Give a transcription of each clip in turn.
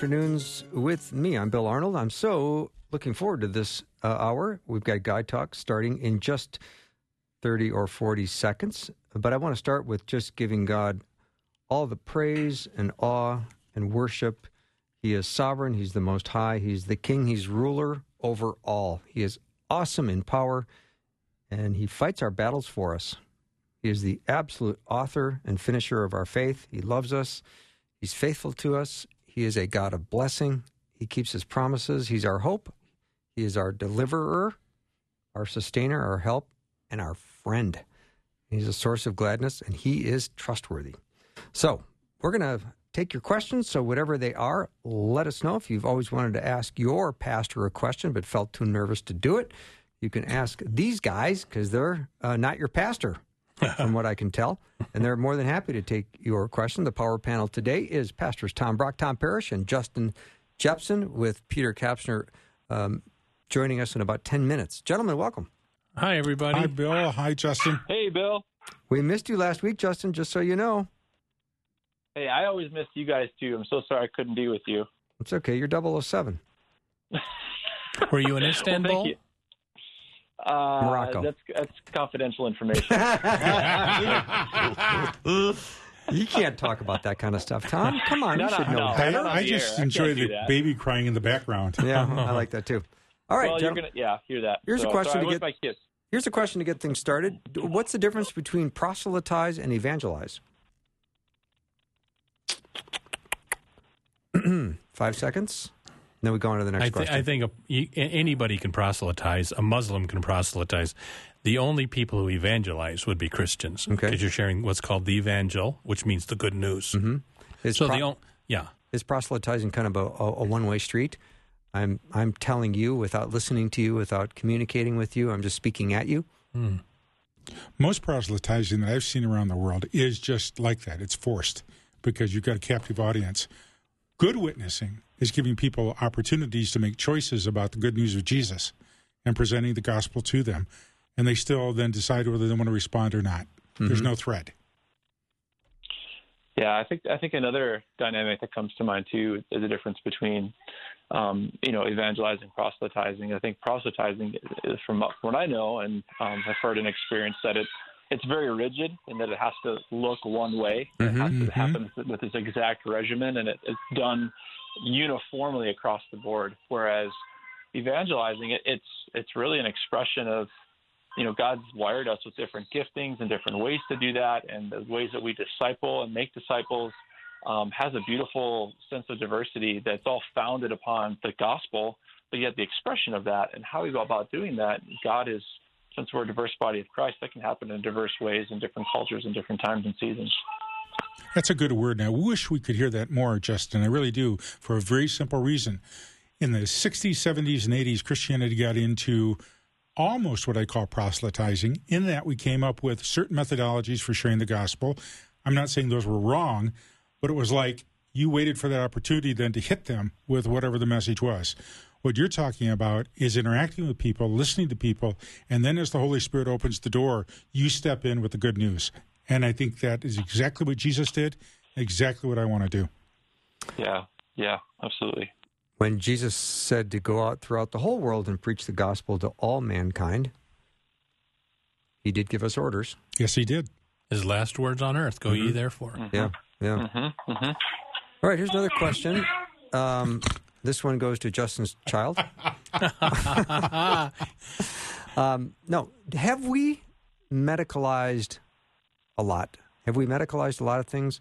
Afternoons with me. I'm Bill Arnold. I'm so looking forward to this uh, hour. We've got Guy Talk starting in just 30 or 40 seconds. But I want to start with just giving God all the praise and awe and worship. He is sovereign, He's the Most High, He's the King, He's ruler over all. He is awesome in power, and He fights our battles for us. He is the absolute author and finisher of our faith. He loves us. He's faithful to us. He is a God of blessing. He keeps his promises. He's our hope. He is our deliverer, our sustainer, our help, and our friend. He's a source of gladness, and he is trustworthy. So, we're going to take your questions. So, whatever they are, let us know. If you've always wanted to ask your pastor a question but felt too nervous to do it, you can ask these guys because they're uh, not your pastor from what I can tell. And they're more than happy to take your question. The power panel today is Pastors Tom Brock, Tom Parrish, and Justin Jeppesen with Peter Kapsner um, joining us in about 10 minutes. Gentlemen, welcome. Hi, everybody. Hi, Bill. Hi, Justin. Hey, Bill. We missed you last week, Justin, just so you know. Hey, I always miss you guys too. I'm so sorry I couldn't be with you. It's okay. You're 007. Were you in Istanbul? Thank you. Uh, Morocco. That's that's confidential information. You can't talk about that kind of stuff, Tom. Come on, No, you no, should know. no. that. I, I just air. Enjoy can't the baby crying in the background. Yeah, I like that too. All right, well, you're gonna yeah hear that. Here's a question sorry, to get- my kids? Here's a question to get things started. What's the difference between proselytize and evangelize? Five seconds. Then we go on to the next I, th- question. I think a, you, anybody can proselytize. A Muslim can proselytize. The only people who evangelize would be Christians. Okay. Because you're sharing what's called the evangel, which means the good news. Mm-hmm. is, So pro- the on- yeah. is proselytizing kind of a, a, a one way street? I'm I'm telling you without listening to you, without communicating with you. I'm just speaking at you. Hmm. Most proselytizing that I've seen around the world is just like that. It's forced because you've got a captive audience. Good witnessing is giving people opportunities to make choices about the good news of Jesus and presenting the gospel to them. And they still then decide whether they want to respond or not. There's no threat. Yeah, I think I think another dynamic that comes to mind too is the difference between um, you know evangelizing, proselytizing. I think proselytizing is from what I know and um, I've heard and experienced that it it's very rigid and that it has to look one way. It has to happen with this exact regimen, and it, it's done uniformly across the board. Whereas evangelizing, it, it's it's really an expression of you know, God's wired us with different giftings and different ways to do that, and the ways that we disciple and make disciples um, has a beautiful sense of diversity that's all founded upon the gospel, but yet the expression of that and how we go about doing that, God is, since we're a diverse body of Christ, that can happen in diverse ways in different cultures and different times and seasons. That's a good word. And I wish we could hear that more, Justin. I really do, for a very simple reason. In the 60s, 70s, and 80s, Christianity got into almost what I call proselytizing, in that we came up with certain methodologies for sharing the gospel. I'm not saying those were wrong, but it was like you waited for that opportunity then to hit them with whatever the message was. What you're talking about is interacting with people, listening to people, and then as the Holy Spirit opens the door, you step in with the good news. And I think that is exactly what Jesus did, exactly what I want to do. Yeah, yeah, absolutely. When Jesus said to go out throughout the whole world and preach the gospel to all mankind, he did give us orders. Yes, he did. His last words on earth go ye therefore. Yeah, yeah. hmm hmm All right, here's another question. Um, this one goes to Justin's child. um, no, have we medicalized a lot? Have we medicalized a lot of things?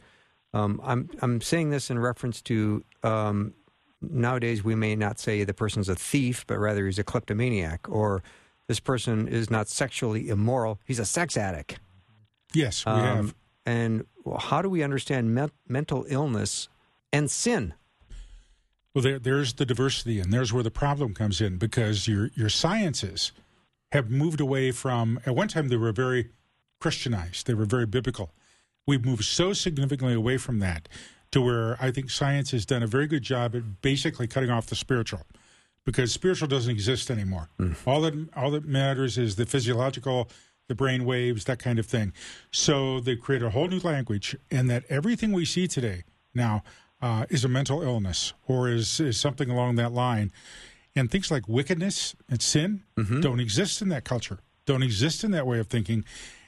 Um, I'm I'm saying this in reference to um, nowadays we may not say the person's a thief, but rather he's a kleptomaniac, or this person is not sexually immoral; he's a sex addict. Yes, we Um, have. and how do we understand me- mental illness and sin? Well, there, there's the diversity, and there's where the problem comes in because your your sciences have moved away from. At one time, they were very Christianized. They were very biblical. We've moved so significantly away from that to where I think science has done a very good job at basically cutting off the spiritual because spiritual doesn't exist anymore. Mm. All that all that matters is the physiological, the brain waves, that kind of thing. So they create a whole new language, and that everything we see today now uh, is a mental illness or is is something along that line. And things like wickedness and sin mm-hmm. don't exist in that culture, don't exist in that way of thinking.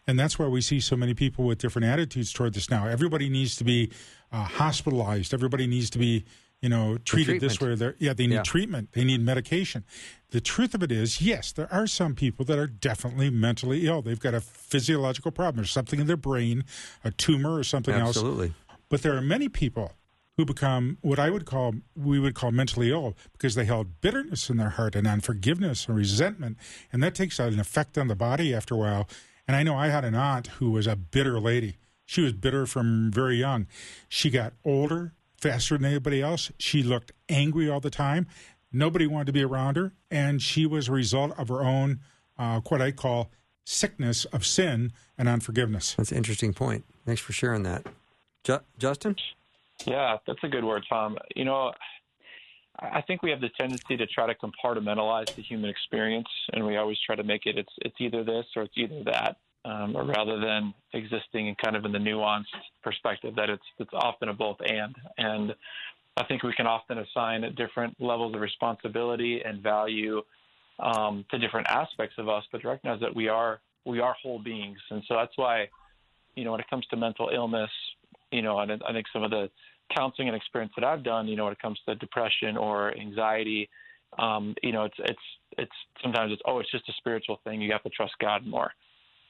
And that's why we see so many people with different attitudes toward this now. Everybody needs to be uh, hospitalized. Everybody needs to be, you know, treated this way. Yeah, they need yeah. treatment. They need medication. The truth of it is, yes, there are some people that are definitely mentally ill. They've got a physiological problem. There's something in their brain, a tumor or something Absolutely. else. Absolutely. But there are many people who become what I would call we would call mentally ill because they held bitterness in their heart and unforgiveness and resentment, and that takes an effect on the body after a while. And I know I had an aunt who was a bitter lady. She was bitter from very young. She got older faster than anybody else. She looked angry all the time. Nobody wanted to be around her, and she was a result of her own uh, what I call sickness of sin and unforgiveness. That's an interesting point. Thanks for sharing that, Ju- Justin. Yeah, that's a good word, Tom. You know, I think we have the tendency to try to compartmentalize the human experience, and we always try to make it it's it's either this or it's either that, um, rather than existing and kind of in the nuanced perspective that it's it's often a both and. And I think we can often assign at different levels of responsibility and value um, to different aspects of us, but recognize that we are we are whole beings, and so that's why, you know, when it comes to mental illness, you know, and I think some of the counseling and experience that I've done, you know, when it comes to depression or anxiety, um, you know, it's it's it's sometimes it's oh, it's just a spiritual thing. You have to trust God more.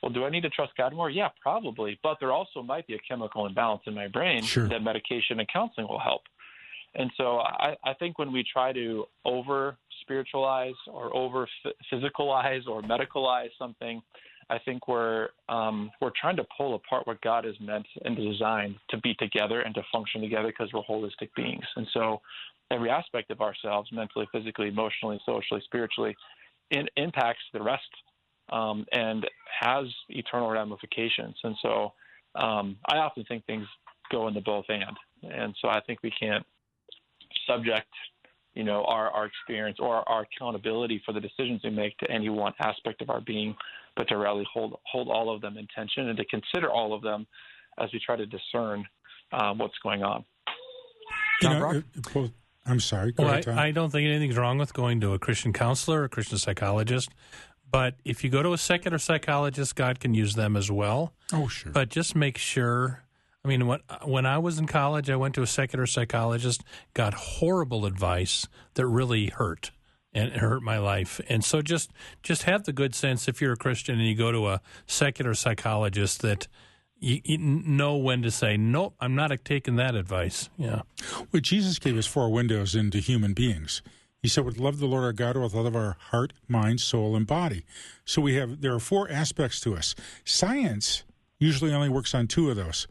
Well, do I need to trust God more? Yeah, probably. But there also might be a chemical imbalance in my brain sure. that medication and counseling will help. And so I, I think when we try to over spiritualize or over physicalize or medicalize something, I think we're um, we're trying to pull apart what God has meant and designed to be together and to function together because we're holistic beings. And so every aspect of ourselves, mentally, physically, emotionally, socially, spiritually, impacts the rest um, and has eternal ramifications. And so um, I often think things go into both and. And so I think we can't subject you know our, our experience or our accountability for the decisions we make to any one aspect of our being but to really hold hold all of them in tension and to consider all of them as we try to discern um, what's going on. You know, I'm sorry. well, ahead, I, I, don't think anything's wrong with going to a Christian counselor or a Christian psychologist. But if you go to a secular psychologist, God can use them as well. Oh, sure. But just make sure. I mean, when when I was in college, I went to a secular psychologist, got horrible advice that really hurt and hurt my life. And so just just have the good sense if you're a Christian and you go to a secular psychologist that you, you know when to say nope. I'm not taking that advice. Yeah. Well, Jesus gave us four windows into human beings. He said, "With love the Lord our God with all of our heart, mind, soul, and body." So we have there are four aspects to us. Science usually only works on two of those.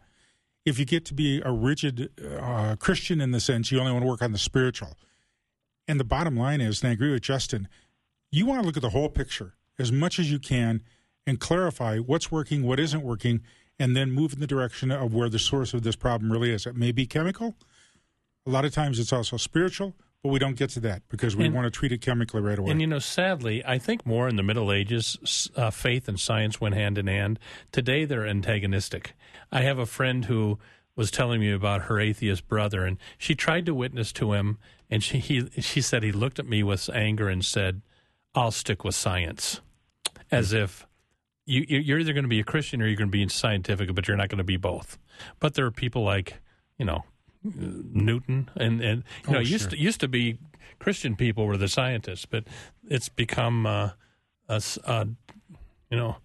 If you get to be a rigid uh, Christian in the sense you only want to work on the spiritual, and the bottom line is, and I agree with Justin, you want to look at the whole picture as much as you can and clarify what's working, what isn't working, and then move in the direction of where the source of this problem really is. It may be chemical. A lot of times it's also spiritual, but we don't get to that because we and, want to treat it chemically right away. And you know, sadly, I think more in the Middle Ages, uh, faith and science went hand in hand. Today, they're antagonistic. I have a friend who was telling me about her atheist brother, and she tried to witness to him, and she he, she said he looked at me with anger and said, "I'll stick with science," as if you you're either going to be a Christian or you're going to be scientific, but you're not going to be both. But there are people like you know Newton, and and you oh, know sure. used to, used to be Christian people were the scientists, but it's become uh, a, a you know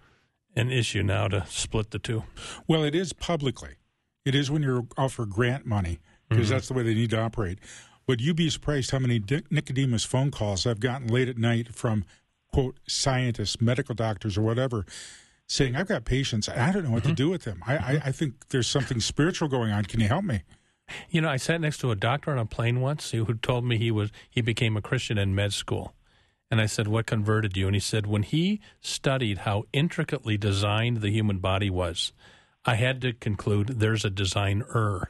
an issue now to split the two. Well, it is publicly. It is when you're offered grant money because mm-hmm. that's the way they need to operate. Would you be surprised how many Nicodemus phone calls I've gotten late at night from quote scientists, medical doctors, or whatever, saying, I've got patients. I don't know what mm-hmm. to do with them. I, I, I think there's something spiritual going on. Can you help me? You know, I sat next to a doctor on a plane once who told me he was he became a Christian in med school. And I said, What converted you? And he said, When he studied how intricately designed the human body was, I had to conclude there's a design error.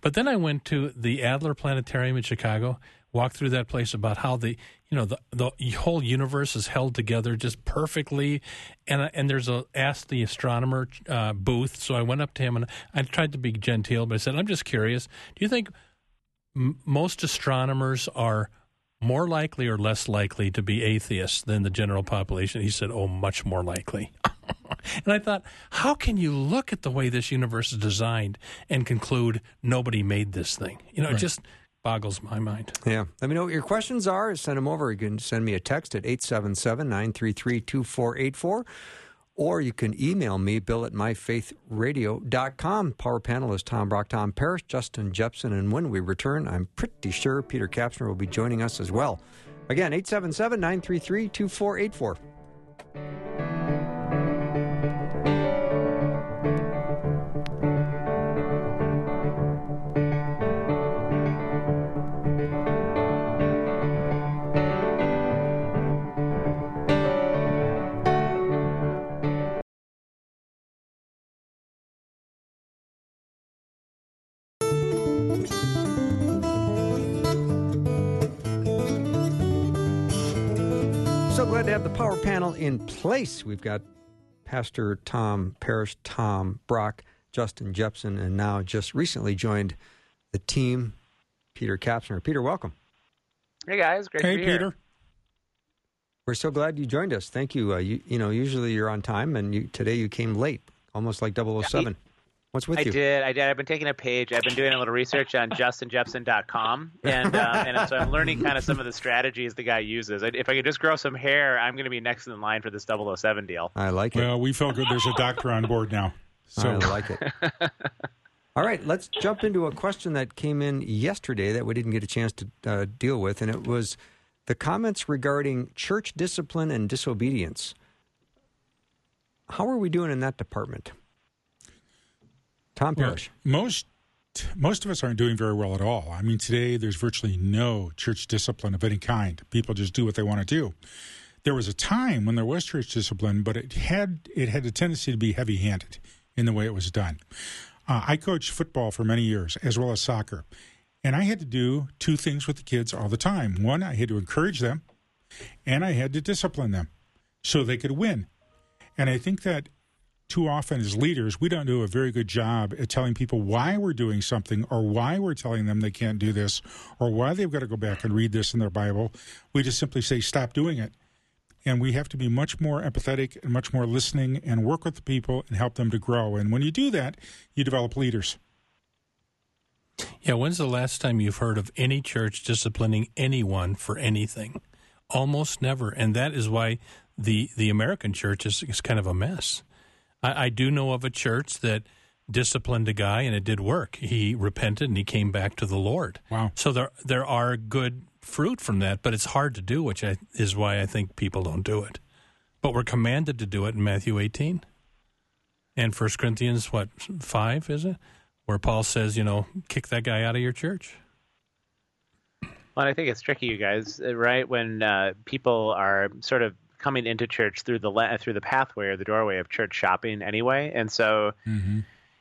But then I went to the Adler Planetarium in Chicago, walked through that place about how the you know the the whole universe is held together just perfectly, and and there's a ask the astronomer uh, booth. So I went up to him and I tried to be genteel, but I said, I'm just curious. Do you think m- most astronomers are more likely or less likely to be atheists than the general population? He said, Oh, much more likely. and I thought, how can you look at the way this universe is designed and conclude nobody made this thing? You know, right. it just boggles my mind. Yeah. Let me know what your questions are. Send them over. You can send me a text at 877 933 2484 or you can email me, bill at myfaithradio.com. Power panel is Tom Brock, Tom Parrish, Justin Jeppesen, and when we return, I'm pretty sure Peter Kapsner will be joining us as well. Again, 877 933 2484. Panel in place. We've got Pastor Tom Parrish, Tom Brock, Justin Jeppesen, and now just recently joined the team, Peter Kapsner. Peter, welcome. Hey guys, great hey, to be Peter. here. We're so glad you joined us. Thank you. Uh, you, you know, usually you're on time, and you, today you came late, almost like 007. What's with I you? I did. I did. I've been taking a page. I've been doing a little research on justinjeppesen.com, and uh, and so I'm learning kind of some of the strategies the guy uses. If I could just grow some hair, I'm going to be next in line for this 007 deal. I like it. Well, we felt good. There's a doctor on board now. So. I like it. All right, let's jump into a question that came in yesterday that we didn't get a chance to uh, deal with, and it was the comments regarding church discipline and disobedience. How are we doing in that department? Tom Parrish. Well, most most of us aren't doing very well at all. I mean, today there's virtually no church discipline of any kind. People just do what they want to do. There was a time when there was church discipline, but it had it had a tendency to be heavy-handed in the way it was done. Uh, I coached football for many years, as well as soccer, and I had to do two things with the kids all the time. One, I had to encourage them, and I had to discipline them so they could win. And I think that too often as leaders, we don't do a very good job at telling people why we're doing something or why we're telling them they can't do this or why they've got to go back and read this in their Bible. We just simply say, stop doing it. And we have to be much more empathetic and much more listening and work with the people and help them to grow. And when you do that, you develop leaders. Yeah, when's the last time you've heard of any church disciplining anyone for anything? Almost never. And that is why the, the American church is, is kind of a mess. I, I do know of a church that disciplined a guy and it did work. He repented and he came back to the Lord. Wow. So there there are good fruit from that, but it's hard to do, which I, is why I think people don't do it. But we're commanded to do it in Matthew 18 and First Corinthians what 5 is it? Where Paul says, you know, kick that guy out of your church. Well, I think it's tricky, you guys, right? When uh, people are sort of coming into church through the through the pathway or the doorway of church shopping anyway, and so. Mm-hmm.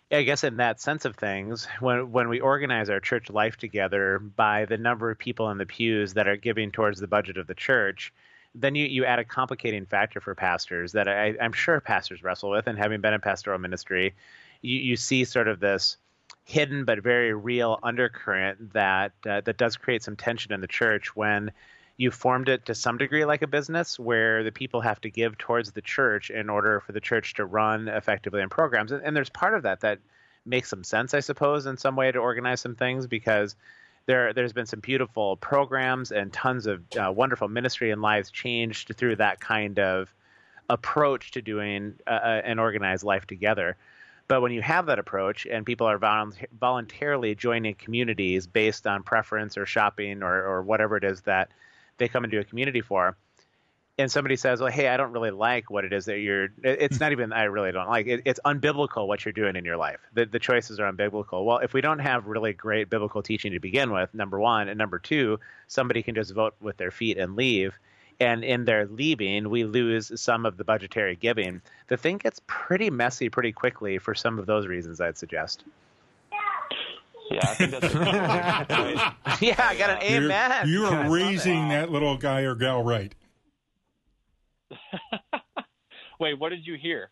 I guess in that sense of things, when when we organize our church life together by the number of people in the pews that are giving towards the budget of the church, then you, you add a complicating factor for pastors that I, am sure pastors wrestle with. And having been in pastoral ministry, you, you see sort of this hidden but very real undercurrent that uh, that does create some tension in the church when you formed it to some degree like a business where the people have to give towards the church in order for the church to run effectively in programs. And, and there's part of that that makes some sense, I suppose, in some way to organize some things because there there's been some beautiful programs and tons of uh, wonderful ministry and lives changed through that kind of approach to doing uh, uh an organized life together. But when you have that approach and people are voluntarily joining communities based on preference or shopping or, or whatever it is that they come into a community for, and somebody says, "Well, hey, I don't really like what it is that you're," it's hmm. not even I really don't like it. It's unbiblical what you're doing in your life. The the choices are unbiblical. Well, if we don't have really great biblical teaching to begin with, number one, and number two, somebody can just vote with their feet and leave. And in their leaving, we lose some of the budgetary giving. The thing gets pretty messy pretty quickly for some of those reasons. I'd suggest. Yeah, I think that's. A yeah, I got an You're- amen. You I are raising it. that little guy or gal right. Wait, what did you hear?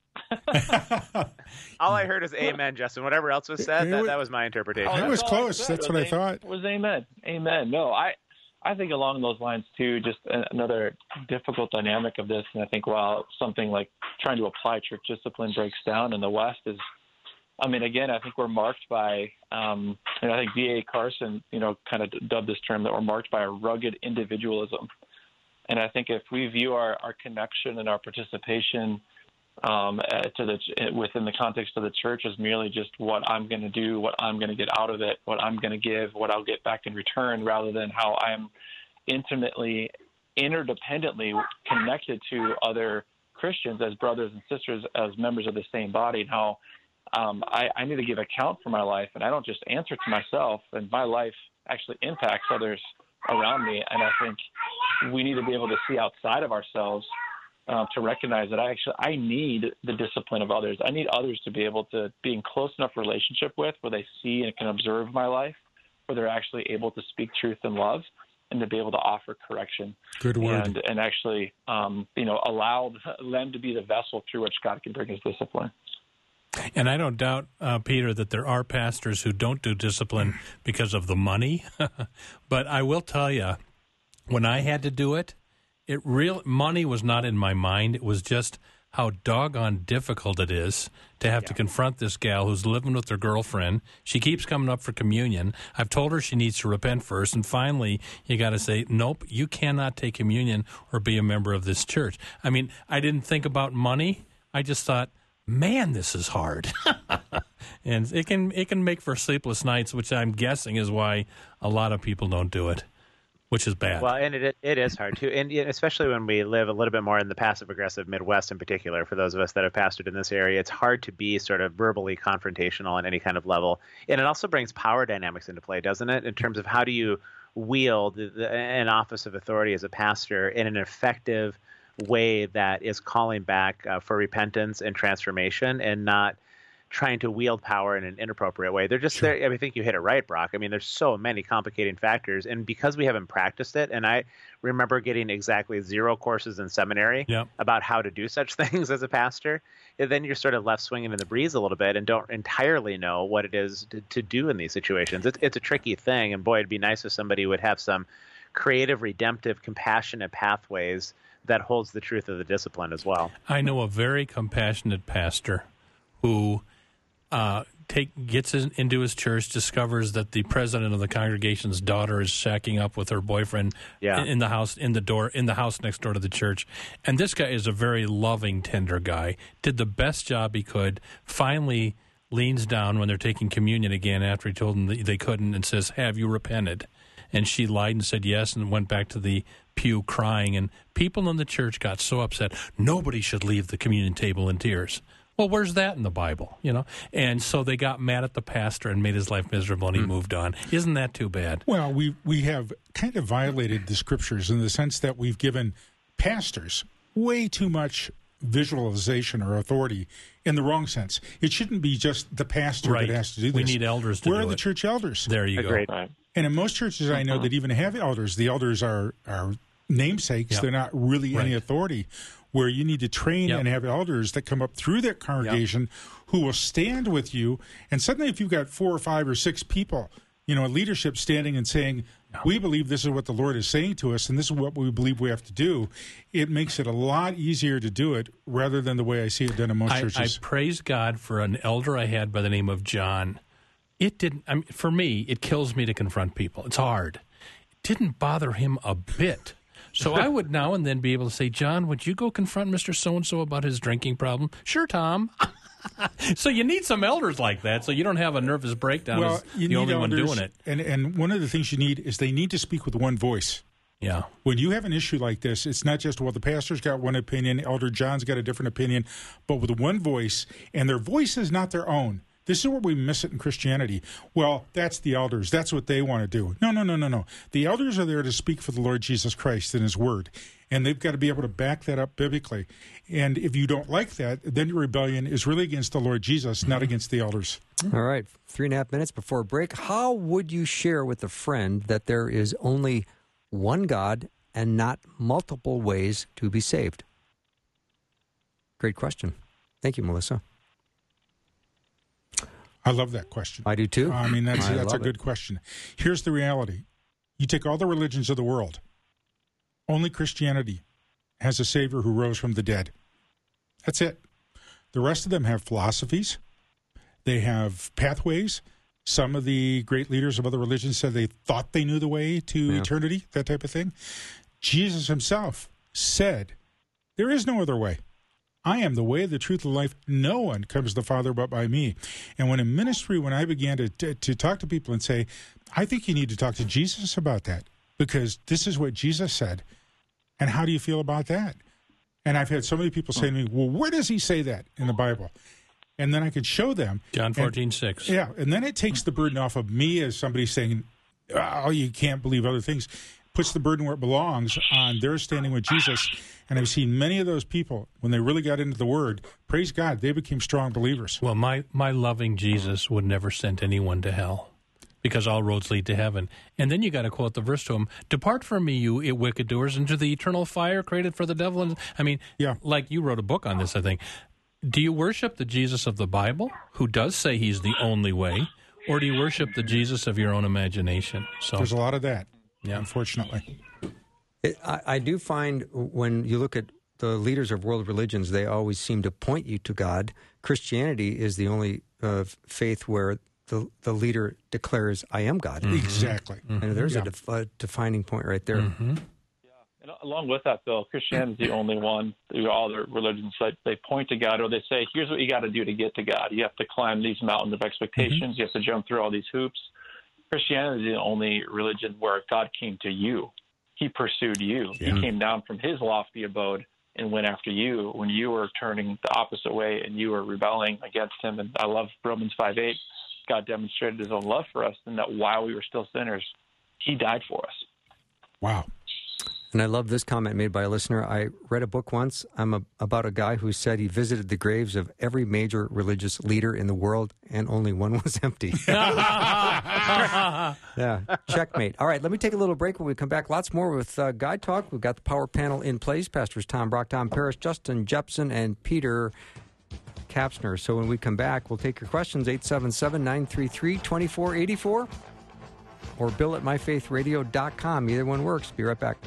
All I heard is amen, Justin. Whatever else was said, that, was- that was my interpretation. That oh, that's was close. said That's was what I thought. Was amen. Amen. No, I I think along those lines too. Just another difficult dynamic of this, and I think while something like trying to apply church discipline breaks down in the West is. I mean, again, I think we're marked by, um, and I think D.A. Carson, you know, kind of dubbed this term that we're marked by a rugged individualism. And I think if we view our, our connection and our participation um, uh, to the within the context of the church as merely just what I'm going to do, what I'm going to get out of it, what I'm going to give, what I'll get back in return, rather than how I'm intimately, interdependently connected to other Christians as brothers and sisters, as members of the same body, and how um, I, I need to give account for my life, and I don't just answer to myself, and my life actually impacts others around me. And I think we need to be able to see outside of ourselves uh, to recognize that I actually I need the discipline of others. I need others to be able to be in close enough relationship with where they see and can observe my life, where they're actually able to speak truth and love, and to be able to offer correction Good word. and and actually um, you know allow them to be the vessel through which God can bring His discipline. And I don't doubt, uh, Peter, that there are pastors who don't do discipline because of the money. but I will tell you, when I had to do it, it real money was not in my mind. It was just how doggone difficult it is to have to confront this gal who's living with her girlfriend. She keeps coming up for communion. I've told her she needs to repent first, and finally, you got to say, "Nope, you cannot take communion or be a member of this church." I mean, I didn't think about money. I just thought, "Man, this is hard." and it can it can make for sleepless nights, which I'm guessing is why a lot of people don't do it, which is bad. Well, and it it is hard too, and especially when we live a little bit more in the passive aggressive Midwest, in particular. For those of us that have pastored in this area, it's hard to be sort of verbally confrontational on any kind of level, and it also brings power dynamics into play, doesn't it? In terms of how do you wield the, an office of authority as a pastor in an effective way that is calling back uh, for repentance and transformation, and not trying to wield power in an inappropriate way. They're just there. I, mean, I think you hit it right, Brock. I mean, there's so many complicating factors, and because we haven't practiced it, and I remember getting exactly zero courses in seminary Yep. about how to do such things as a pastor, then you're sort of left swinging in the breeze a little bit and don't entirely know what it is to, to do in these situations. It's, it's a tricky thing, and boy, it'd be nice if somebody would have some creative, redemptive, compassionate pathways that holds the truth of the discipline as well. I know a very compassionate pastor who uh, take gets in, into his church, discovers that the president of the congregation's daughter is shacking up with her boyfriend Yeah. in, in the house in the door in the house next door to the church. And this guy is a very loving, tender guy. Did the best job he could. Finally, leans down when they're taking communion again after he told them that they couldn't, and says, "Have you repented?" And she lied and said yes, and went back to the pew crying. And people in the church got so upset. Nobody should leave the communion table in tears. Well, where's that in the Bible? You know, and so they got mad at the pastor and made his life miserable, and he hmm. moved on. Isn't that too bad? Well, we we have kind of violated the scriptures in the sense that we've given pastors way too much visualization or authority in the wrong sense. It shouldn't be just the pastor Right. that has to do this. We need elders to Where do are the it. church elders? There you Agreed. go. Right. And in most churches I know uh-huh. that even have elders, the elders are are namesakes. Yep. They're not really any authority. Where you need to train Yep. and have elders that come up through that congregation who will stand with you. And suddenly, if you've got four or five or six people, you know, leadership standing and saying, "We believe this is what the Lord is saying to us, and this is what we believe we have to do," it makes it a lot easier to do it rather than the way I see it done in most I, I praise God for an elder I had by the name of John. It didn't. I mean, for me, it kills me to confront people. It's hard. It didn't bother him a bit. So I would now and then be able to say, John, would you go confront Mister So and So about his drinking problem? Sure, Tom. so you need some elders like that, so you don't have a nervous breakdown as you the only need one doing it. And and one of the things you need is they need to speak with one voice. Yeah. When you have an issue like this, it's not just, well, the pastor's got one opinion, Elder John's got a different opinion, but with one voice, and their voice is not their own. This is where we miss it in Christianity. Well, that's the elders. That's what they want to do. No, no, no, no, no. The elders are there to speak for the Lord Jesus Christ and His Word, and they've got to be able to back that up biblically. And if you don't like that, then your rebellion is really against the Lord Jesus, not against the elders. All right, three and a half minutes before break. How would you share with a friend that there is only one God and not multiple ways to be saved? Great question. Thank you, Melissa. I love that question. I do too. I mean, that's I that's a good it. question. Here's the reality: you take all the religions of the world, only Christianity has a Savior who rose from the dead. That's it. The rest of them have philosophies. They have pathways. Some of the great leaders of other religions said they thought they knew the way to Yeah. eternity, that type of thing. Jesus himself said, There is no other way. I am the way, the truth, and the life. No one comes to the Father but by me. And when in ministry, when I began to, to, to talk to people and say, I think you need to talk to Jesus about that because this is what Jesus said. And how do you feel about that? And I've had so many people say to me, Well, where does he say that in the Bible? And then I could show them. John And- 14, 6. yeah, and then it takes the burden off of me as somebody saying, "Oh, you can't believe other things." Puts the burden where it belongs on their standing with Jesus. And I've seen many of those people when they really got into the Word. Praise God, they became strong believers. Well, my, my loving Jesus would never send anyone to hell because all roads lead to heaven. And then you got to quote the verse to him Depart from me, you wicked doers, into the eternal fire created for the devil. And I mean, Yeah. like you wrote a book on this, I think. Do you worship the Jesus of the Bible, who does say he's the only way, or do you worship the Jesus of your own imagination? So, There's a lot of that, Yeah. unfortunately. It, I, I do find when you look at the leaders of world religions, they always seem to point you to God. Christianity is the only uh, faith where the, the leader declares, I am God. Mm-hmm. Exactly. Mm-hmm. And there's Yeah. a, def- a defining point right there. Mm-hmm. And along with that, Bill, Christianity is the only one through all the religions that they point to God or they say, here's what you got to do to get to God. You have to climb these mountains of expectations. You have to jump through all these hoops. Christianity is the only religion where God came to you. He pursued you. Yeah. He came down from his lofty abode and went after you when you were turning the opposite way and you were rebelling against him. And I love Romans 5 8. God demonstrated his own love for us and that while we were still sinners, he died for us. Wow. And I love this comment made by a listener. I read a book once I'm a, about a guy who said he visited the graves of every major religious leader in the world and only one was empty. yeah, checkmate. All right, let me take a little break. When we come back, lots more with uh, Guy Talk. We've got the power panel in place. Pastors Tom Brock, Tom Parrish, Justin Jeppesen, and Peter Kapsner. So when we come back, we'll take your questions 877 933 2484 or bill at myfaithradio.com. Either one works. Be right back.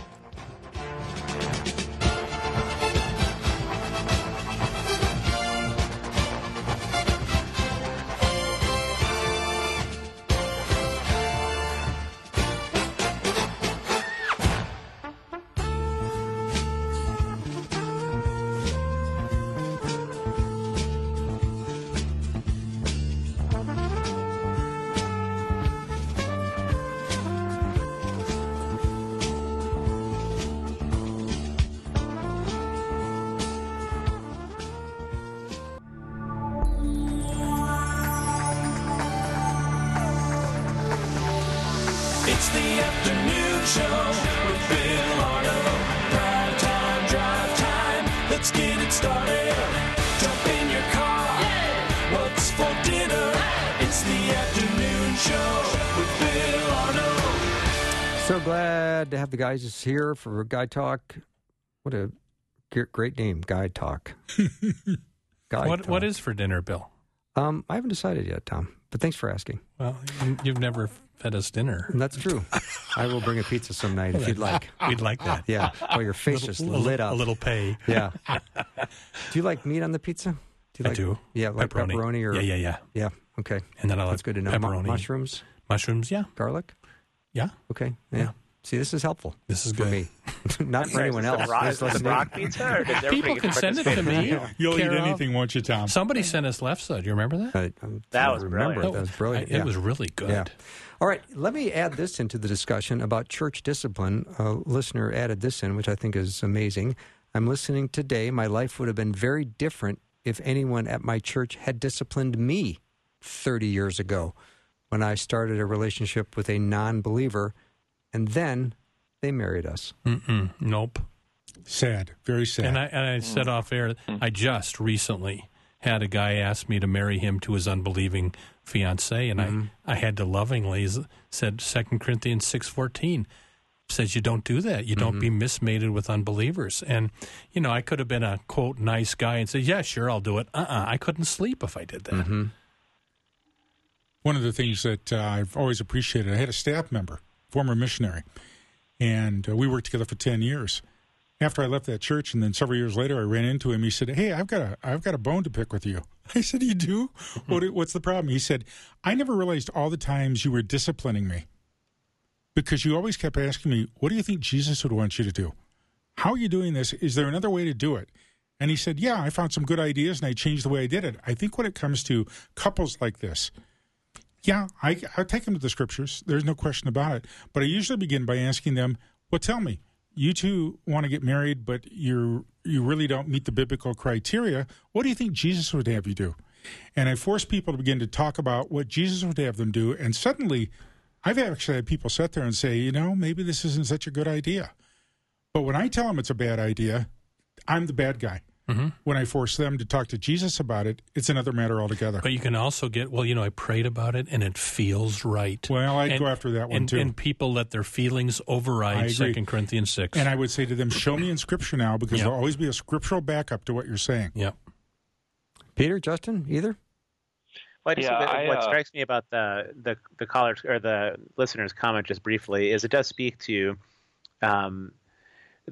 Get started. Jump in your car. What's for dinner? It's the afternoon show with Bill Arnold. So glad to have the guys here for Guy Talk. What a great name, Guy Talk. Guide what, Talk. what is for dinner, Bill? Um, I haven't decided yet, Tom. But thanks for asking. Well, you've never fed us dinner. That's true. I will bring a pizza some night if you'd like. We'd like that. Yeah. Oh, your face just lit up. A little pay. Yeah. do you like meat on the pizza? Do you I like, do. Yeah, like pepperoni, or yeah, yeah, yeah. yeah. Okay, And then I like that's good to know. Mu- pepperoni. mushrooms, Mushrooms, yeah, garlic. yeah. Okay. Yeah. See, this is helpful. This is for good. me, not for anyone else. the rock, who's is this the rock pizza? Or People can send it to me. the meal? You'll Care eat anything, won't you, Tom? Somebody sent us left side. Do You remember that? I, I'm- That I was remember brilliant. it. That was brilliant. It was really good. Yeah. All right, let me add this into the discussion about church discipline. A listener added this in, which I think is amazing. I'm listening today. My life would have been very different if anyone at my church had disciplined me 30 years ago when I started a relationship with a non believer, and then they married us. Mm-mm, nope. Sad, very sad. And I and I said mm. off air, mm. I just recently had a guy ask me to marry him to his unbelieving fiancee, and I, I had to lovingly said Second Corinthians six fourteen says you don't do that. You don't be mismated with unbelievers. And you know, I could have been a quote nice guy and said, yeah, sure, I'll do it. Uh, uh I couldn't sleep if I did that. One of the things that uh, I've always appreciated, I had a staff member, former missionary, and uh, we worked together for 10 years. After I left that church, and then several years later, I ran into him. He said, "Hey, I've got a, I've got a bone to pick with you." I said, "You do? Hmm. What, what's the problem?" He said, "I never realized all the times you were disciplining me, because you always kept asking me, what do you think Jesus would want you to do? How are you doing this? Is there another way to do it?" And he said, "Yeah, I found some good ideas, and I changed the way I did it. I think when it comes to couples like this." Yeah, I, I take them to the scriptures. There's no question about it. But I usually begin by asking them, "Well, tell me, you two want to get married, but you you really don't meet the biblical criteria. What do you think Jesus would have you do?" And I force people to begin to talk about what Jesus would have them do. And suddenly, I've actually had people sit there and say, "You know, maybe this isn't such a good idea." But when I tell them it's a bad idea, I'm the bad guy. When I force them to talk to Jesus about it, it's another matter altogether. But you can also get, well, you know, I prayed about it and it feels right. Well, I'd And- go after that one and, too. And people let their feelings override agree. Second Corinthians 6. And I would say to them, show me in Scripture now, because Yeah. there'll always be a scriptural backup to what you're saying. Yep. Peter, Justin, either? Well, I Yeah, what, I, what uh, strikes me about the the the caller's or the listener's comment just briefly is it does speak to um,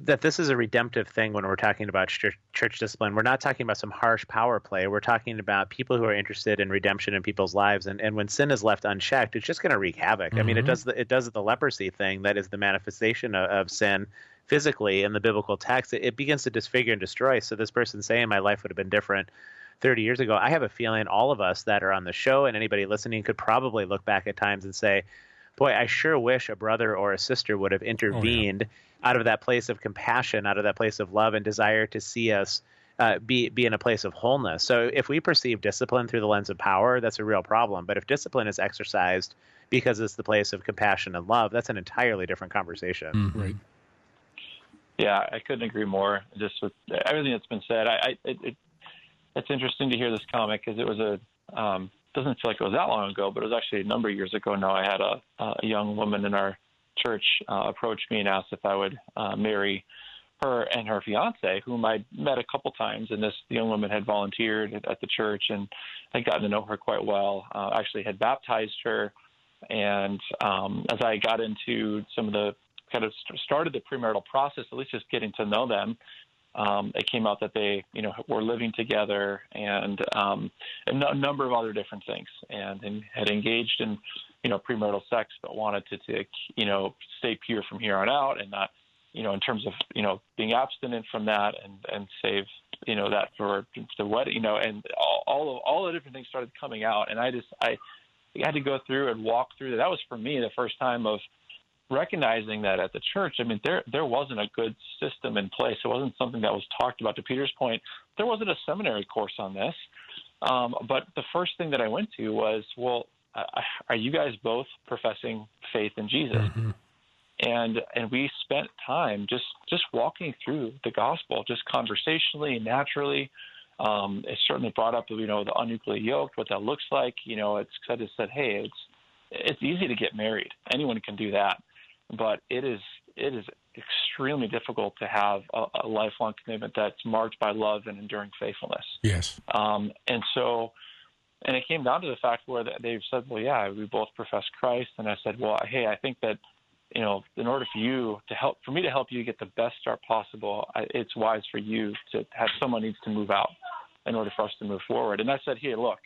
that this is a redemptive thing when we're talking about church, church discipline. We're not talking about some harsh power play. We're talking about people who are interested in redemption in people's lives. And, and when sin is left unchecked, it's just going to wreak havoc. I mean, it mm-hmm. does the, it does the leprosy thing that is the manifestation of, of sin physically in the biblical text. It, it begins to disfigure and destroy. So this person saying my life would have been different 30 years ago, I have a feeling all of us that are on the show and anybody listening could probably look back at times and say, boy, I sure wish a brother or a sister would have intervened out of that place of compassion, out of that place of love and desire to see us uh, be be in a place of wholeness. So if we perceive discipline through the lens of power, that's a real problem. But if discipline is exercised because it's the place of compassion and love, that's an entirely different conversation. Right. Yeah, I couldn't agree more. Just with everything that's been said, I, I it, it, it's interesting to hear this comment because it was a um, doesn't feel like it was that long ago, but it was actually a number of years ago. Now I had a, a young woman in our church uh, approach me and asked if I would uh, marry her and her fiance, whom I'd met a couple times, and this young woman had volunteered at, the church and had gotten to know her quite well. Uh, actually, had baptized her, and um, as I got into some of the kind of st- started the premarital process, at least just getting to know them, um, it came out that they, you know, were living together and um, a n- number of other different things, and, and had engaged in, you know, premarital sex, but wanted to, to, you know, stay pure from here on out, and not, you know, in terms of, you know, being abstinent from that and and save, you know, that for the wedding, you know, and all all, of, all the different things started coming out, and I just I had to go through and walk through that. That was for me the first time of recognizing that at the church, I mean, there there wasn't a good system in place. It wasn't something that was talked about. To Peter's point, there wasn't a seminary course on this. Um, but the first thing that I went to was, well, uh, are you guys both professing faith in Jesus? And and we spent time just just walking through the gospel, just conversationally and naturally. Um, it certainly brought up, you know, the unequally yoked, what that looks like. You know, it's kind of said, hey, it's it's easy to get married. Anyone can do that but it is it is extremely difficult to have a, a lifelong commitment that's marked by love and enduring faithfulness. Yes. Um, and so, and it came down to the fact where they've said, well, yeah, we both profess Christ. And I said, well, hey, I think that, you know, in order for you to help, for me to help you get the best start possible, I, it's wise for you to have someone needs to move out in order for us to move forward. And I said, hey, look,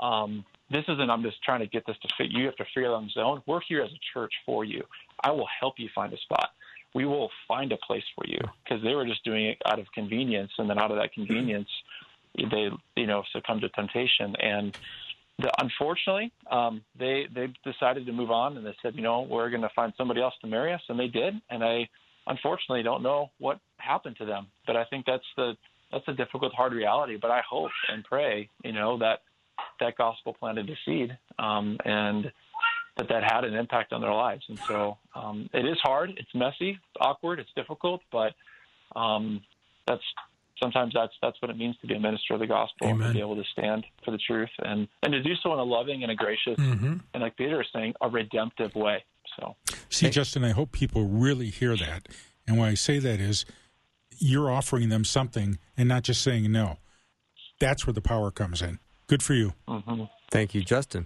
um, this isn't I'm just trying to get this to fit. You have to figure it on your own. We're here as a church for you. I will help you find a spot. We will find a place for you because they were just doing it out of convenience, and then out of that convenience, they you know succumbed to temptation and. The, unfortunately, um, they they decided to move on, and they said, you know, we're going to find somebody else to marry us, and they did. And I unfortunately don't know what happened to them, but I think that's the that's a difficult, hard reality. But I hope and pray, you know, that that gospel planted a seed, um, and that that had an impact on their lives. And so um, it is hard, it's messy, it's awkward, it's difficult, but um, that's sometimes that's that's what it means to be a minister of the gospel Amen. to be able to stand for the truth and and to do so in a loving and a gracious and like Peter is saying, a redemptive way. So See, Justin, I hope people really hear that. And why I say that is you're offering them something and not just saying no. That's where the power comes in. Good for you. Thank you, Justin.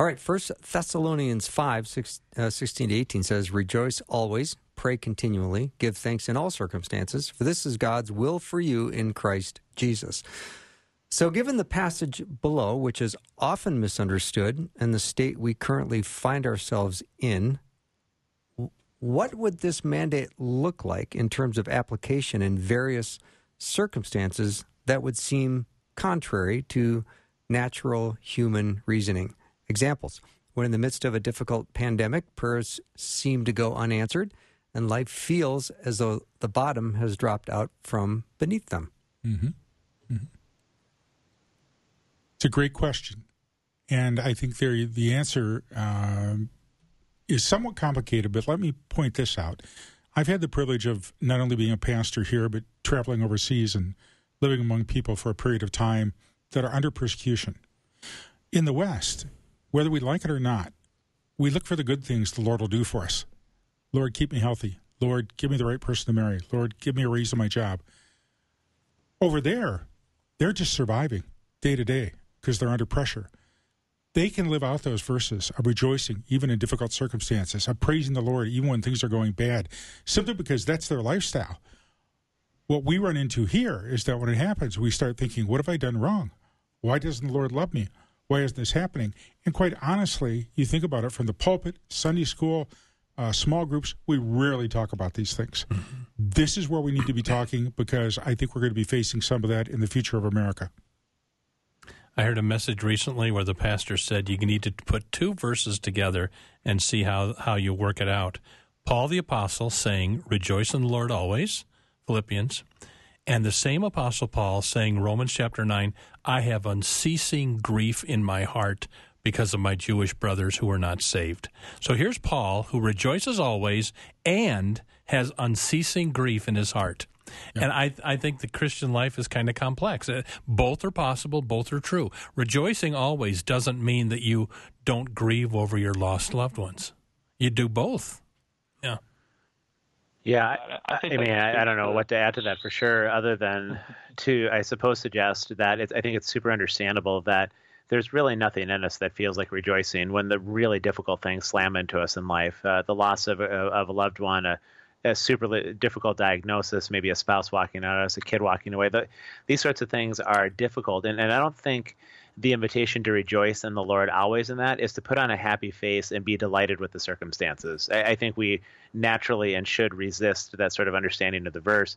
All right, First Thessalonians 5, six, uh, 16 to 18 says, Rejoice always, pray continually, give thanks in all circumstances, for this is God's will for you in Christ Jesus. So, given the passage below, which is often misunderstood, and the state we currently find ourselves in, what would this mandate look like in terms of application in various circumstances that would seem contrary to natural human reasoning? Examples when in the midst of a difficult pandemic, prayers seem to go unanswered, and life feels as though the bottom has dropped out from beneath them. It's a great question. And I think there, the answer um, is somewhat complicated, but let me point this out. I've had the privilege of not only being a pastor here, but traveling overseas and living among people for a period of time that are under persecution. In the West, whether we like it or not, we look for the good things the Lord will do for us. Lord, keep me healthy. Lord, give me the right person to marry. Lord, give me a raise in my job. Over there, they're just surviving day to day because they're under pressure. They can live out those verses of rejoicing even in difficult circumstances, of praising the Lord even when things are going bad, simply because that's their lifestyle. What we run into here is that when it happens, we start thinking, What have I done wrong? Why doesn't the Lord love me? Why isn't this happening? And quite honestly, you think about it from the pulpit, Sunday school, uh, small groups, we rarely talk about these things. This is where we need to be talking because I think we're going to be facing some of that in the future of America. I heard a message recently where the pastor said you need to put two verses together and see how, how you work it out. Paul the Apostle saying, Rejoice in the Lord always, Philippians, and the same Apostle Paul saying, Romans chapter 9, I have unceasing grief in my heart because of my Jewish brothers who are not saved. So here's Paul who rejoices always and has unceasing grief in his heart. And I, I think the Christian life is kind of complex. Uh, Both are possible, both are true. Rejoicing always doesn't mean that you don't grieve over your lost loved ones. You do both. Yeah. Yeah, I, I I, mean, I, I don't know what to add to that for sure, other than to, I suppose, suggest that it's, I think it's super understandable that there's really nothing in us that feels like rejoicing when the really difficult things slam into us in life. Uh, the loss of, a- of a loved one, a, a super difficult diagnosis, maybe a spouse walking out on us, a kid walking away. The, these sorts of things are difficult. And, and I don't think the invitation to rejoice in the Lord always in that is to put on a happy face and be delighted with the circumstances. I, I think we naturally and should resist that sort of understanding of the verse.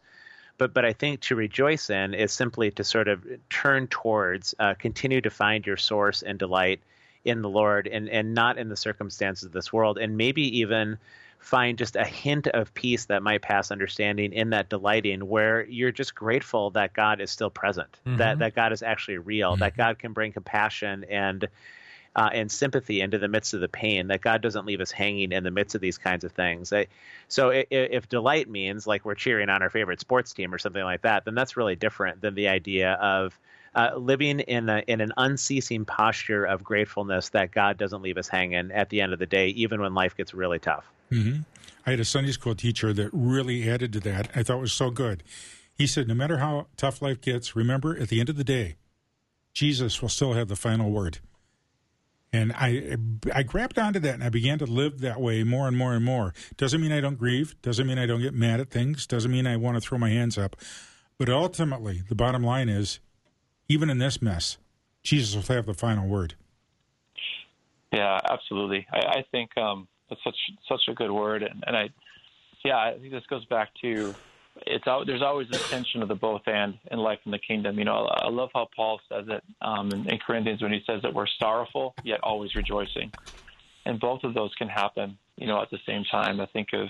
But but I think to rejoice in is simply to sort of turn towards, uh, continue to find your source and delight in the Lord and, and not in the circumstances of this world, and maybe even find just a hint of peace that might pass understanding in that delighting where you're just grateful that God is still present, that, that God is actually real, that God can bring compassion and uh, and sympathy into the midst of the pain, that God doesn't leave us hanging in the midst of these kinds of things. I, so i- i- if delight means like we're cheering on our favorite sports team or something like that, then that's really different than the idea of uh, living in a, in an unceasing posture of gratefulness that God doesn't leave us hanging at the end of the day, even when life gets really tough. I had a Sunday school teacher that really added to that. I thought was so good. He said, No matter how tough life gets, remember at the end of the day, Jesus will still have the final word. And I, I grabbed onto that and I began to live that way more and more and more. Doesn't mean I don't grieve. Doesn't mean I don't get mad at things. Doesn't mean I want to throw my hands up. But ultimately, the bottom line is even in this mess, Jesus will have the final word. Yeah, absolutely. I, I think um, that's such such a good word, and, and I, yeah, I think this goes back to it's out. There's always a tension of the both and in life in the kingdom. You know, I love how Paul says it um, in, in Corinthians when he says that we're sorrowful yet always rejoicing, and both of those can happen. You know, at the same time. I think of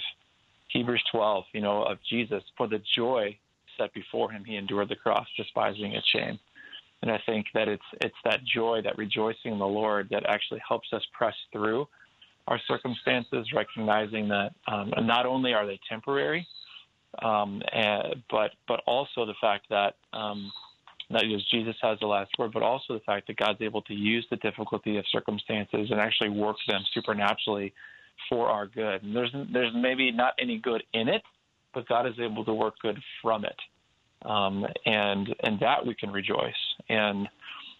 Hebrews 12. You know, of Jesus for the joy set before him, he endured the cross, despising its shame. And I think that it's it's that joy, that rejoicing in the Lord, that actually helps us press through our circumstances, recognizing that um, not only are they temporary, um, and, but but also the fact that um, Jesus has the last word, but also the fact that God's able to use the difficulty of circumstances and actually work them supernaturally for our good. And there's there's maybe not any good in it, but God is able to work good from it, um, and and that we can rejoice. And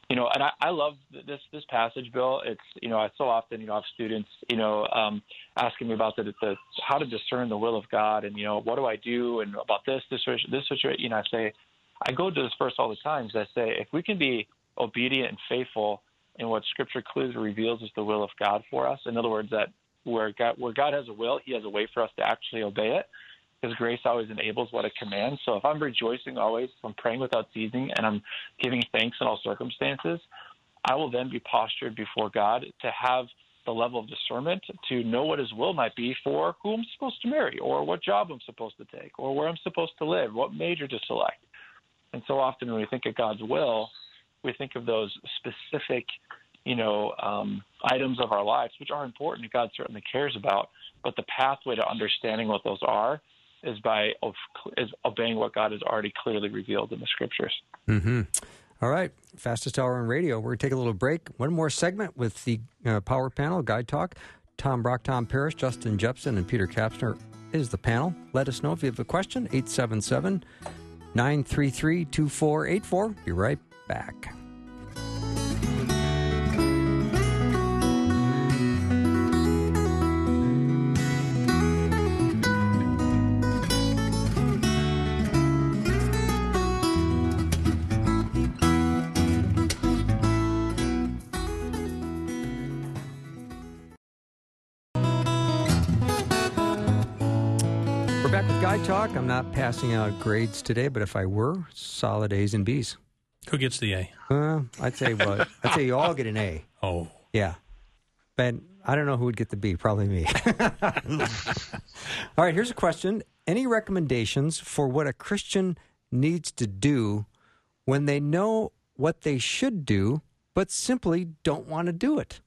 you know, and I, I love this this passage, Bill. It's you know, I so often you know have students you know um, asking me about the, the how to discern the will of God, and you know, what do I do, and about this this this situation. You know, I say, I go to this verse all the time because I say, if we can be obedient and faithful in what Scripture clearly reveals is the will of God for us. In other words, that where God where God has a will, He has a way for us to actually obey it. His grace always enables what it commands. So if I'm rejoicing always, I'm praying without ceasing, and I'm giving thanks in all circumstances, I will then be postured before God to have the level of discernment to know what His will might be for who I'm supposed to marry, or what job I'm supposed to take, or where I'm supposed to live, what major to select. And so often when we think of God's will, we think of those specific, you know, um, items of our lives, which are important. God certainly cares about, but the pathway to understanding what those are is by is obeying what God has already clearly revealed in the scriptures. Mm-hmm. All right, fastest hour on radio. We're going to take a little break. One more segment with the uh, Power Panel Guy Talk. Tom Brock, Tom Parrish, Justin Jeppesen, and Peter Kapsner is the panel. Let us know if you have a question. 877 933 2484. Be right back. Not passing out grades today, but if I were, solid A's and B's. Who gets the A? Uh, I'd say what? I'd say you all get an A. Oh, Yeah. But I don't know who would get the B. Probably me. all right, here's a question. Any recommendations for what a Christian needs to do when they know what they should do, but simply don't want to do it?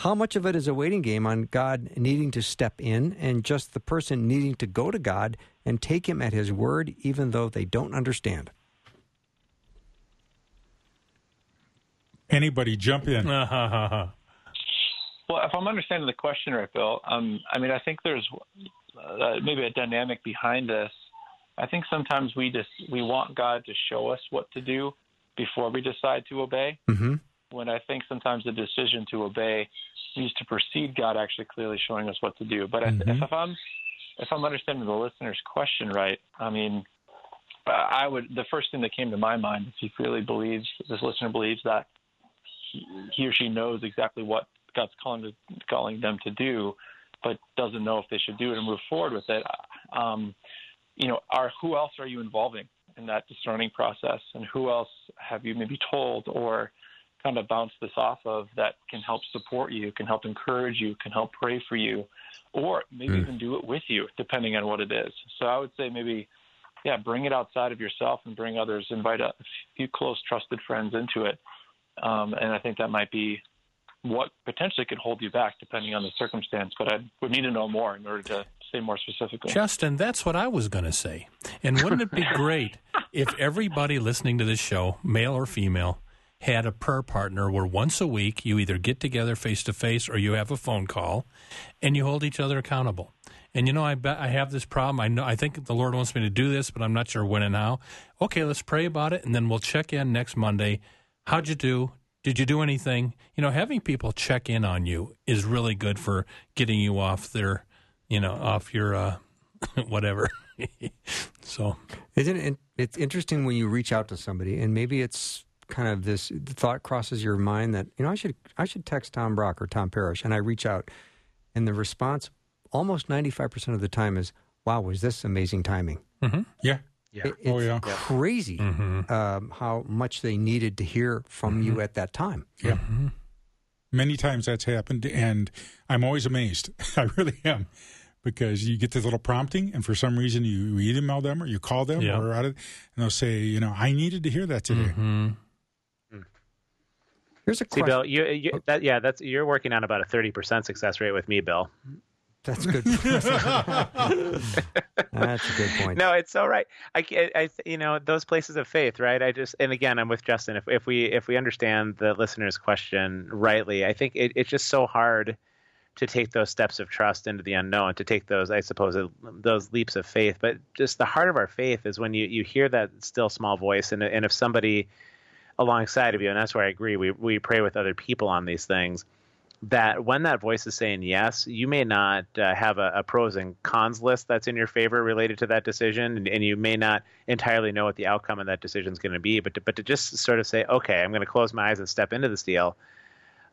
How much of it is a waiting game on God needing to step in and just the person needing to go to God and take Him at His word, even though they don't understand? Anybody jump in? Well, if I'm understanding the question right, Bill, um, I mean, I think there's uh, maybe a dynamic behind this. I think sometimes we just we want God to show us what to do before we decide to obey. Mm-hmm. When I think sometimes the decision to obey needs to precede God actually clearly showing us what to do. But Mhm. if, if I'm if I'm understanding the listener's question right, I mean, I would the first thing that came to my mind is he really believes this listener believes that he, he or she knows exactly what God's calling to, calling them to do, but doesn't know if they should do it or move forward with it. Um, you know, are who else are you involving in that discerning process, and who else have you maybe told or kind of bounce this off of that can help support you, can help encourage you, can help pray for you, or maybe Mm. even do it with you, depending on what it is. So I would say maybe, yeah, bring it outside of yourself and bring others, invite a few close, trusted friends into it. Um, and I think that might be what potentially could hold you back, depending on the circumstance. But I would need to know more in order to say more specifically. Justin, that's what I was going to say. And wouldn't it be great if everybody listening to this show, male or female, had a prayer partner where once a week you either get together face to face or you have a phone call and you hold each other accountable. And you know, I bet I have this problem. I know I think the Lord wants me to do this, but I'm not sure when and how. Okay, let's pray about it and then we'll check in next Monday. How'd you do? Did you do anything? You know, having people check in on you is really good for getting you off their, you know, off your uh whatever. so, Isn't it? It's interesting when you reach out to somebody, and maybe it's kind of this thought crosses your mind that you know I should I should text Tom Brock or Tom Parrish, and I reach out, and the response almost ninety five percent of the time is, "Wow, was this amazing timing?" Mm-hmm. Yeah. Yeah. It- Oh, yeah. crazy mm-hmm. um, how much they needed to hear from you mm-hmm. at that time. Yeah. Many times that's happened, and I'm always amazed. I really am. Because you get this little prompting, and for some reason you email them or you call them, Yeah. or out of, and they'll say, you know, I needed to hear that today. Here's a See, question. Bill, you, you oh. that yeah, that's you're working on about a thirty percent success rate with me, Bill. That's good. That's a good point. No, it's so right. I, I, you know, those places of faith, right? I just, and again, I'm with Justin. If if we if we understand the listener's question rightly, I think it, it's just so hard to take those steps of trust into the unknown, to take those, I suppose, uh, those leaps of faith. But just the heart of our faith is when you you hear that still small voice, and and if somebody alongside of you, and that's where I agree. We we pray with other people on these things. That when that voice is saying yes, you may not uh, have a, a pros and cons list that's in your favor related to that decision, and, and you may not entirely know what the outcome of that decision is going to be. But to, but to just sort of say, okay, I'm going to close my eyes and step into this deal.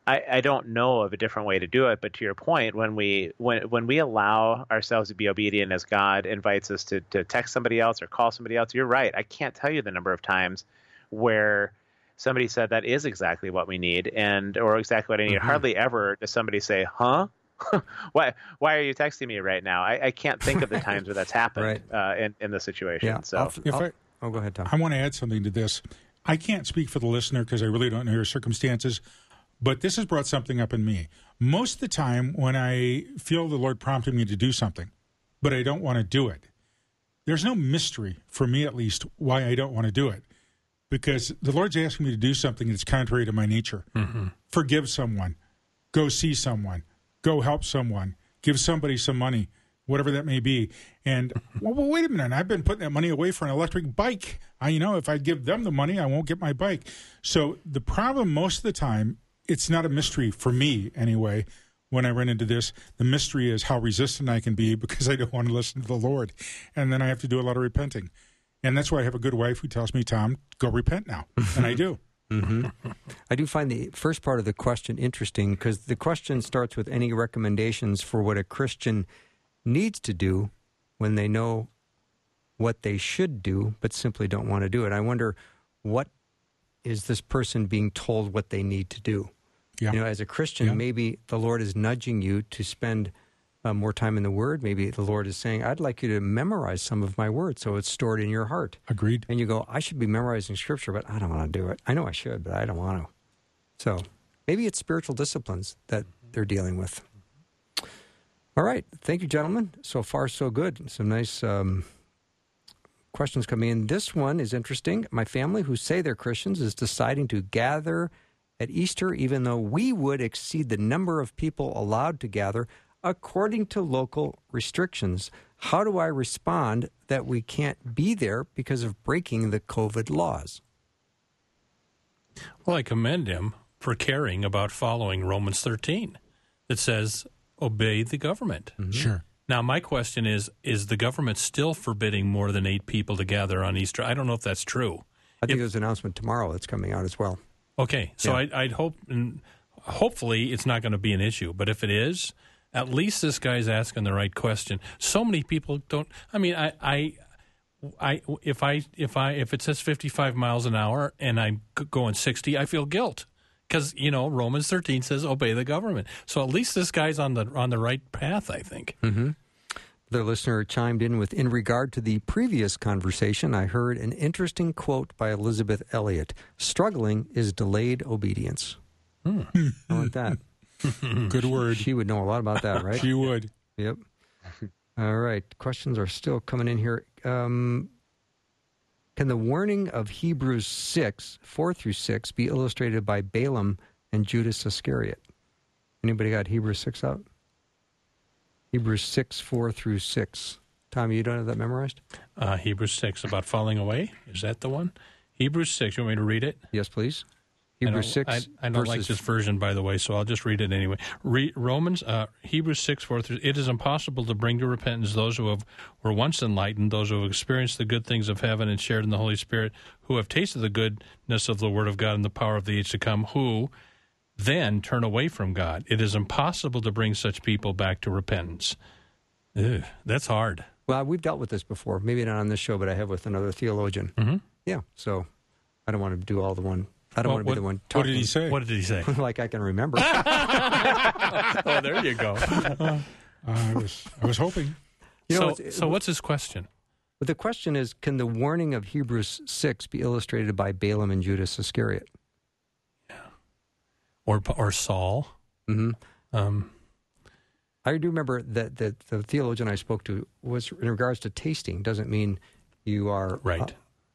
I, I don't know of a different way to do it. But to your point, when we when when we allow ourselves to be obedient as God invites us to to text somebody else or call somebody else, you're right. I can't tell you the number of times where somebody said that is exactly what we need and or exactly what I need. Hardly ever does somebody say, "Huh." why why are you texting me right now? I, I can't think of the times where that's happened uh, in in the situation. yeah. So I'll- If I'll- I- oh, go ahead, Tom. I want to add something to this. I can't speak for the listener because I really don't know your circumstances, but this has brought something up in me. Most of the time, when I feel the Lord prompting me to do something, but I don't want to do it, there's no mystery, for me at least, why I don't want to do it. Because the Lord's asking me to do something that's contrary to my nature. Mm-hmm. Forgive someone, go see someone, go help someone, give somebody some money, whatever that may be. And well, well, wait a minute, I've been putting that money away for an electric bike. I, you know, if I give them the money, I won't get my bike. So the problem most of the time, it's not a mystery for me anyway. When I run into this, the mystery is how resistant I can be because I don't want to listen to the Lord, and then I have to do a lot of repenting. And that's why I have a good wife who tells me, "Tom, go repent now," and I do. Mm-hmm. I do find the first part of the question interesting because the question starts with any recommendations for what a Christian needs to do when they know what they should do but simply don't want to do it. I wonder what is this person being told what they need to do? Yeah. You know, as a Christian, Yeah. maybe the Lord is nudging you to spend uh, more time in the Word. Maybe the Lord is saying, I'd like you to memorize some of my Word so it's stored in your heart. Agreed. And you go, I should be memorizing Scripture, but I don't want to do it. I know I should, but I don't want to. So maybe it's spiritual disciplines that they're dealing with. All right. Thank you, gentlemen. So far, so good. Some nice um, questions coming in. This one is interesting. My family, who say they're Christians, is deciding to gather at Easter, even though we would exceed the number of people allowed to gather according to local restrictions. How do I respond that we can't be there because of breaking the COVID laws? Well, I commend him for caring about following Romans 13 that says, obey the government. Mm-hmm. Sure. Now, my question is Is the government still forbidding more than eight people to gather on Easter? I don't know if that's true. I think there's an announcement tomorrow that's coming out as well. Okay, so Yeah. I'd, I'd hope, and hopefully, it's not going to be an issue. But if it is, at least this guy's asking the right question. So many people don't. I mean, I, I, I, if I, if I, if it says 55 miles an hour and I'm going 60, I feel guilt because you know Romans 13 says obey the government. So at least this guy's on the on the right path. I think. Mm-hmm. The listener chimed in with In regard to the previous conversation, I heard an interesting quote by Elisabeth Elliot Struggling is delayed obedience. Hmm. I like that. Good word. She would know a lot about that, right? She would. Yep. All right. Questions are still coming in here. Um, can the warning of Hebrews 6, 4 through 6, be illustrated by Balaam and Judas Iscariot? Anybody got Hebrews 6 out? Hebrews 6, 4 through 6. Tommy, you don't have that memorized? Uh, Hebrews 6 about falling away. Is that the one? Hebrews 6. You want me to read it? Yes, please. Hebrews I don't, 6. I, I don't like this version, by the way, so I'll just read it anyway. Re, Romans, uh, Hebrews 6, 4 through, it is impossible to bring to repentance those who have were once enlightened, those who have experienced the good things of heaven and shared in the Holy Spirit, who have tasted the goodness of the Word of God and the power of the age to come, who then turn away from God. It is impossible to bring such people back to repentance. That's hard. Well, we've dealt with this before. Maybe not on this show, but I have with another theologian. Mhm. Yeah, so I don't want to do all the one. I don't Well, want to be what- the one What did he say? What did he say? like I can remember. oh, there you go. Uh, I was I was hoping. You know, so, it's- so what's his question? But the question is, can the warning of Hebrews six be illustrated by Balaam and Judas Iscariot? Yeah. Or or Saul? hmm Um, I do remember that, that the theologian I spoke to was in regards to tasting doesn't mean you are Right. uh,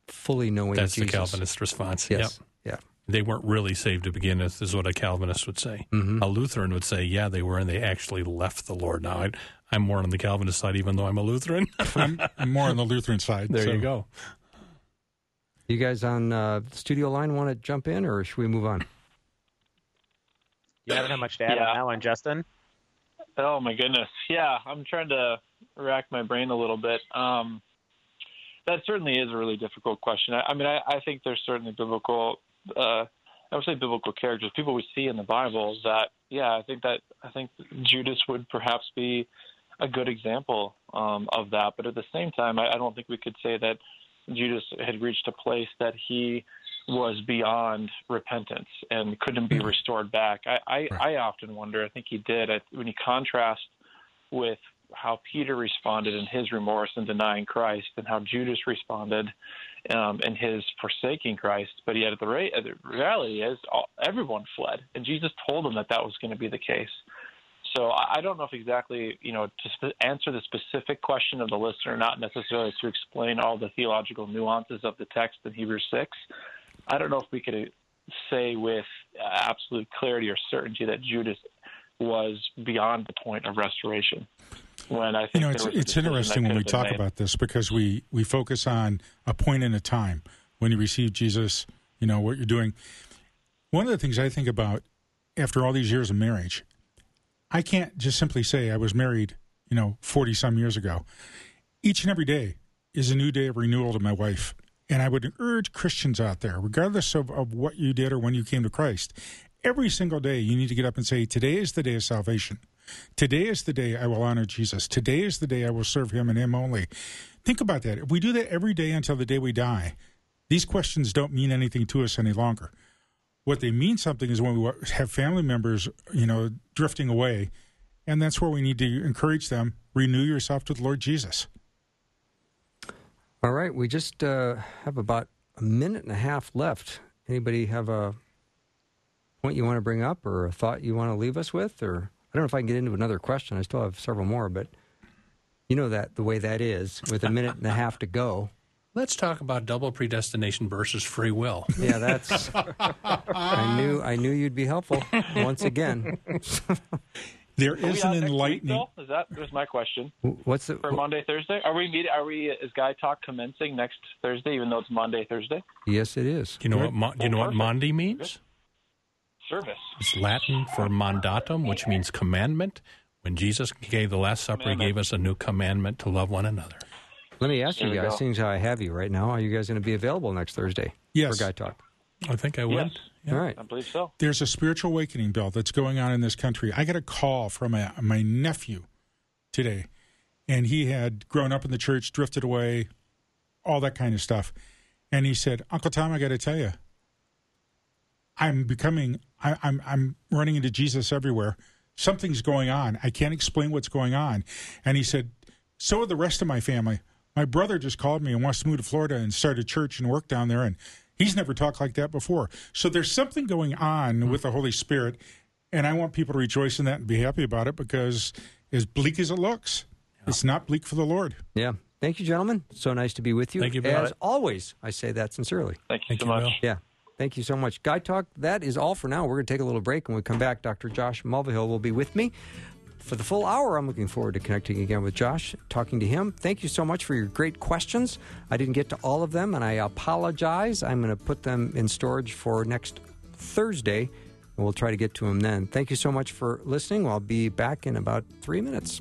fully knowing that's the Calvinist response. Yes. Yep. They weren't really saved to begin with, is what a Calvinist would say. Mhm. A Lutheran would say, yeah, they were, and they actually left the Lord. Now, I, I'm more on the Calvinist side, even though I'm a Lutheran. I'm, I'm more on the Lutheran side. there so- you go. You guys on uh, the studio line want to jump in, or should we move on? You haven't had much to add Yeah. on that one, Justin. Oh my goodness. Yeah, I'm trying to rack my brain a little bit. Um, that certainly is a really difficult question. I, I mean, I, I think there's certainly biblical, uh, I would say biblical characters, people we see in the Bible that, yeah, I think that I think Judas would perhaps be a good example um, of that. But at the same time, I, I don't think we could say that Judas had reached a place that he was beyond repentance and couldn't be restored back. I, I, Right. I often wonder. I think he did. I, when you contrast with how Peter responded in his remorse and denying Christ, and how Judas responded um, in his forsaking Christ, but yet the, ra- the reality is all, everyone fled, and Jesus told them that that was going to be the case. So I I don't know if exactly, you know, to sp- answer the specific question of the listener, not necessarily to explain all the theological nuances of the text in Hebrews 6. I don't know if we could say with absolute clarity or certainty that Judas was beyond the point of restoration. When I think You know, it's it's interesting when we talk made. about this because we we focus on a point in a time when you receive Jesus. You know what you're doing. One of the things I think about after all these years of marriage, I can't just simply say I was married, you know, forty some years ago. Each and every day is a new day of renewal to my wife. And I would urge Christians out there, regardless of, of what you did or when you came to Christ, every single day you need to get up and say, Today is the day of salvation. Today is the day I will honor Jesus. Today is the day I will serve him and him only. Think about that. If we do that every day until the day we die, these questions don't mean anything to us any longer. What they mean something is when we have family members, you know, drifting away, and that's where we need to encourage them. Renew yourself to the Lord Jesus. All right, we just uh, have about a minute and a half left. Anybody have a point you want to bring up or a thought you want to leave us with? Or I don't know if I can get into another question. I still have several more, but you know that the way that is with a minute and a half to go. Let's talk about double predestination versus free will. Yeah, that's. I knew I knew you'd be helpful once again. There Are we is out an next week, enlightening. Bill? Is that was my question What's the? for Maundy, Thursday? Are we meet? Are we? Is Guy Talk commencing next Thursday, even though it's Maundy, Thursday? Yes, it is. Do you know what mo- do you know what perfect. Maundy means? Service. It's Latin for mandatum, which means commandment. When Jesus gave the Last Supper, he gave us a new commandment to love one another. Let me ask There you guys, go. seeing as how I have you right now, are you guys going to be available next Thursday Yes. for Guy Talk? I think I would. Yes. Yeah. All right. I believe so. There's a spiritual awakening, Bill, that's going on in this country. I got a call from a, my nephew today, and he had grown up in the church, drifted away, all that kind of stuff. And he said, Uncle Tom, I got to tell you, I'm becoming, I, I'm, I'm running into Jesus everywhere. Something's going on. I can't explain what's going on. And he said, so are the rest of my family. My brother just called me and wants to move to Florida and start a church and work down there. And he's never talked like that before. So there's something going on hmm. with the Holy Spirit. And I want people to rejoice in that and be happy about it because, as bleak as it looks, it's not bleak for the Lord. Yeah. Thank you, gentlemen. So nice to be with you. Thank you, Bill. As always, I say that sincerely. Thank you Thank so you, much. Bill. Yeah. Thank you so much. Guy Talk, that is all for now. We're going to take a little break. When we come back, Dr. Josh Mulvihill will be with me. For the full hour, I'm looking forward to connecting again with Josh, talking to him. Thank you so much for your great questions. I didn't get to all of them, and I apologize. I'm going to put them in storage for next Thursday, and we'll try to get to them then. Thank you so much for listening. I'll be back in about three minutes.